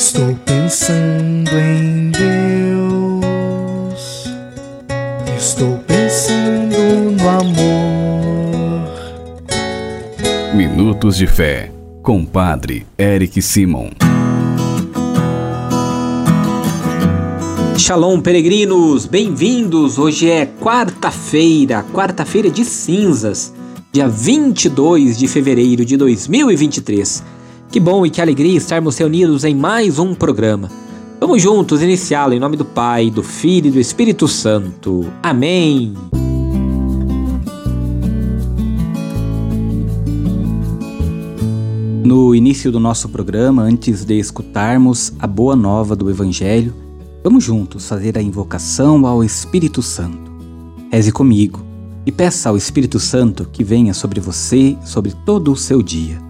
Estou pensando em Deus. Estou pensando no amor. Minutos de Fé, com Padre Eric Simon. Shalom, peregrinos! Bem-vindos! Hoje é quarta-feira, quarta-feira de cinzas, dia 22 de fevereiro de 2023. Que bom e que alegria estarmos reunidos em mais um programa. Vamos juntos iniciá-lo em nome do Pai, do Filho e do Espírito Santo. Amém. No início do nosso programa, antes de escutarmos a boa nova do Evangelho, vamos juntos fazer a invocação ao Espírito Santo. Reze comigo e peça ao Espírito Santo que venha sobre você, sobre todo o seu dia.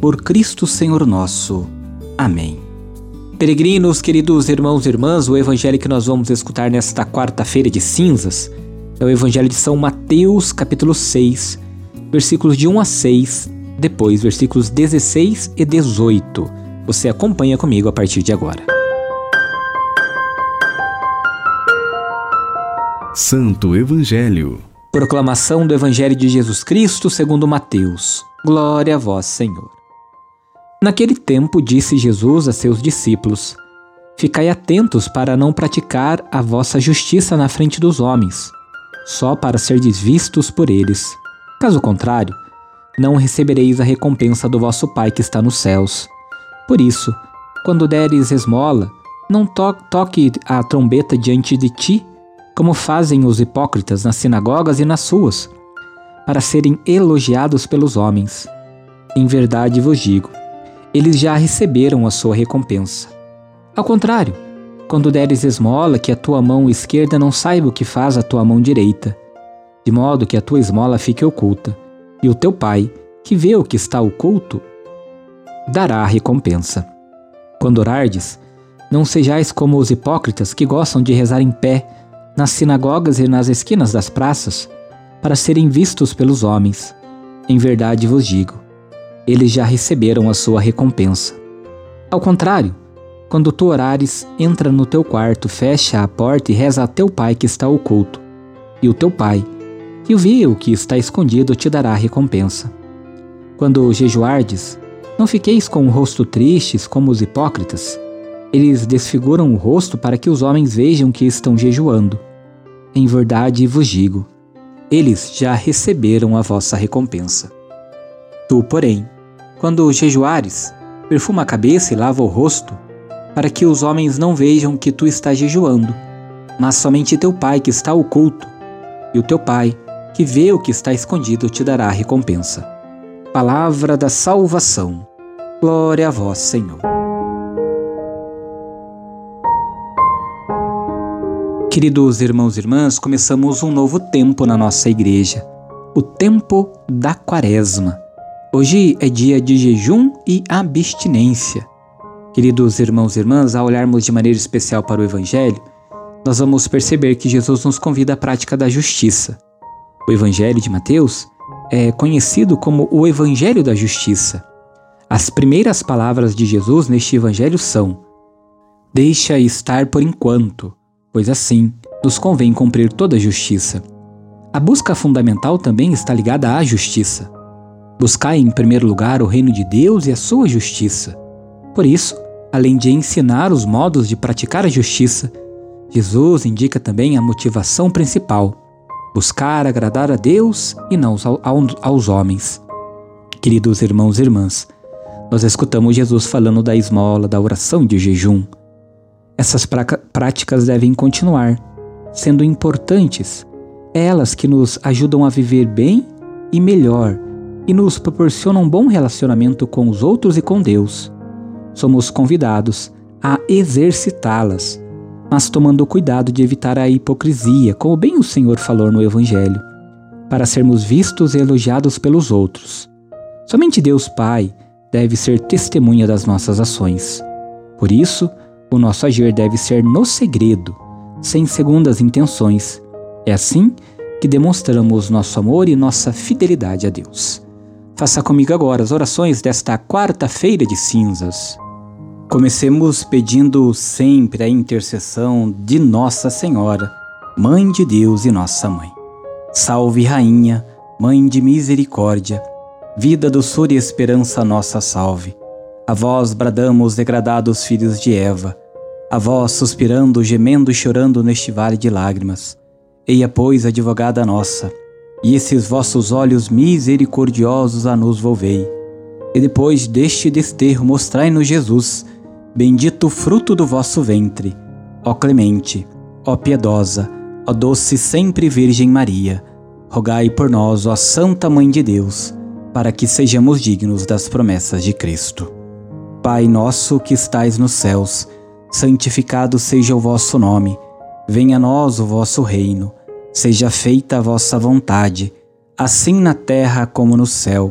por Cristo Senhor nosso. Amém. Peregrinos, queridos irmãos e irmãs, o evangelho que nós vamos escutar nesta quarta-feira de cinzas é o evangelho de São Mateus, capítulo 6, versículos de 1 a 6, depois versículos 16 e 18. Você acompanha comigo a partir de agora. Santo Evangelho. Proclamação do Evangelho de Jesus Cristo segundo Mateus. Glória a vós, Senhor. Naquele tempo disse Jesus a seus discípulos: Ficai atentos para não praticar a vossa justiça na frente dos homens, só para serdes vistos por eles. Caso contrário, não recebereis a recompensa do vosso Pai que está nos céus. Por isso, quando deres esmola, não to toque a trombeta diante de ti, como fazem os hipócritas nas sinagogas e nas ruas, para serem elogiados pelos homens. Em verdade vos digo, eles já receberam a sua recompensa. Ao contrário, quando deres esmola, que a tua mão esquerda não saiba o que faz a tua mão direita, de modo que a tua esmola fique oculta, e o teu pai, que vê o que está oculto, dará a recompensa. Quando orardes, não sejais como os hipócritas que gostam de rezar em pé, nas sinagogas e nas esquinas das praças, para serem vistos pelos homens. Em verdade vos digo, eles já receberam a sua recompensa. Ao contrário, quando tu orares, entra no teu quarto, fecha a porta e reza a teu pai que está oculto. E o teu pai, que vê o que está escondido, te dará a recompensa. Quando jejuardes, não fiqueis com o rosto tristes como os hipócritas. Eles desfiguram o rosto para que os homens vejam que estão jejuando. Em verdade vos digo, eles já receberam a vossa recompensa. Tu, porém, quando jejuares, perfuma a cabeça e lava o rosto, para que os homens não vejam que tu estás jejuando, mas somente teu Pai que está oculto, e o teu Pai, que vê o que está escondido, te dará a recompensa. Palavra da salvação. Glória a vós, Senhor. Queridos irmãos e irmãs, começamos um novo tempo na nossa igreja, o tempo da Quaresma. Hoje é dia de jejum e abstinência. Queridos irmãos e irmãs, ao olharmos de maneira especial para o Evangelho, nós vamos perceber que Jesus nos convida à prática da justiça. O Evangelho de Mateus é conhecido como o Evangelho da Justiça. As primeiras palavras de Jesus neste Evangelho são: Deixa estar por enquanto, pois assim nos convém cumprir toda a justiça. A busca fundamental também está ligada à justiça. Buscai em primeiro lugar o reino de Deus e a sua justiça. Por isso, além de ensinar os modos de praticar a justiça, Jesus indica também a motivação principal: buscar agradar a Deus e não aos homens. Queridos irmãos e irmãs, nós escutamos Jesus falando da esmola, da oração e do jejum. Essas práticas devem continuar, sendo importantes, elas que nos ajudam a viver bem e melhor e nos proporciona um bom relacionamento com os outros e com Deus. Somos convidados a exercitá-las, mas tomando cuidado de evitar a hipocrisia, como bem o Senhor falou no Evangelho, para sermos vistos e elogiados pelos outros. Somente Deus Pai deve ser testemunha das nossas ações. Por isso, o nosso agir deve ser no segredo, sem segundas intenções. É assim que demonstramos nosso amor e nossa fidelidade a Deus. Faça comigo agora as orações desta quarta-feira de cinzas. Comecemos pedindo sempre a intercessão de Nossa Senhora, Mãe de Deus e Nossa Mãe. Salve, Rainha, Mãe de Misericórdia, vida, doçura e esperança, nossa salve. A vós bradamos, degradados filhos de Eva, a vós suspirando, gemendo e chorando neste vale de lágrimas. Eia, pois, advogada nossa, e esses vossos olhos misericordiosos a nos volvei. E depois deste desterro mostrai-nos Jesus, Bendito fruto do vosso ventre, ó clemente, ó piedosa, ó doce sempre Virgem Maria. Rogai por nós, ó Santa Mãe de Deus, para que sejamos dignos das promessas de Cristo. Pai nosso que estais nos céus, santificado seja o vosso nome. Venha a nós o vosso reino. Seja feita a vossa vontade, assim na terra como no céu.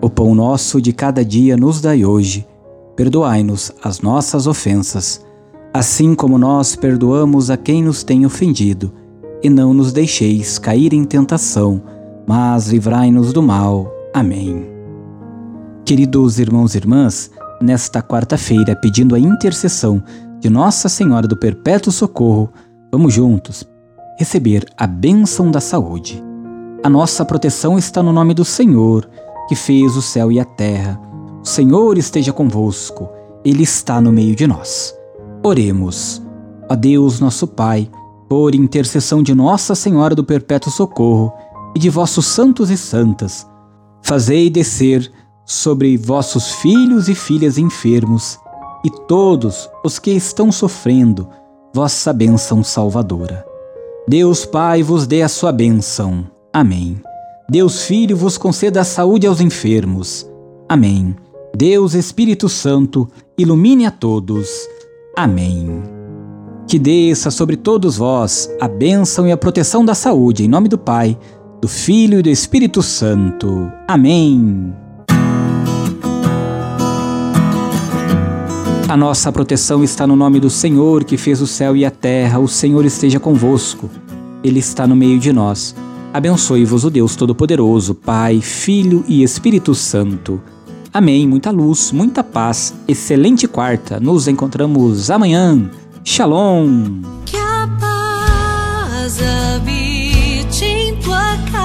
O pão nosso de cada dia nos dai hoje perdoai-nos as nossas ofensas, assim como nós perdoamos a quem nos tem ofendido, e não nos deixeis cair em tentação, mas livrai-nos do mal. Amém. Queridos irmãos e irmãs, nesta quarta-feira, pedindo a intercessão de Nossa Senhora do Perpétuo Socorro, vamos juntos receber a bênção da saúde. A nossa proteção está no nome do Senhor, que fez o céu e a terra o Senhor esteja convosco, Ele está no meio de nós. Oremos. A Deus, nosso Pai, por intercessão de Nossa Senhora do Perpétuo Socorro e de vossos santos e santas, fazei descer sobre vossos filhos e filhas enfermos e todos os que estão sofrendo vossa bênção salvadora. Deus Pai vos dê a sua bênção. Amém. Deus Filho vos conceda a saúde aos enfermos. Amém. Deus Espírito Santo, ilumine a todos. Amém. Que desça sobre todos vós a bênção e a proteção da saúde, em nome do Pai, do Filho e do Espírito Santo. Amém. A nossa proteção está no nome do Senhor, que fez o céu e a terra. O Senhor esteja convosco. Ele está no meio de nós. Abençoe-vos o Deus Todo-Poderoso, Pai, Filho e Espírito Santo. Amém. Muita luz, muita paz. Excelente quarta. Nos encontramos amanhã. Shalom. Que a paz habite em tua casa.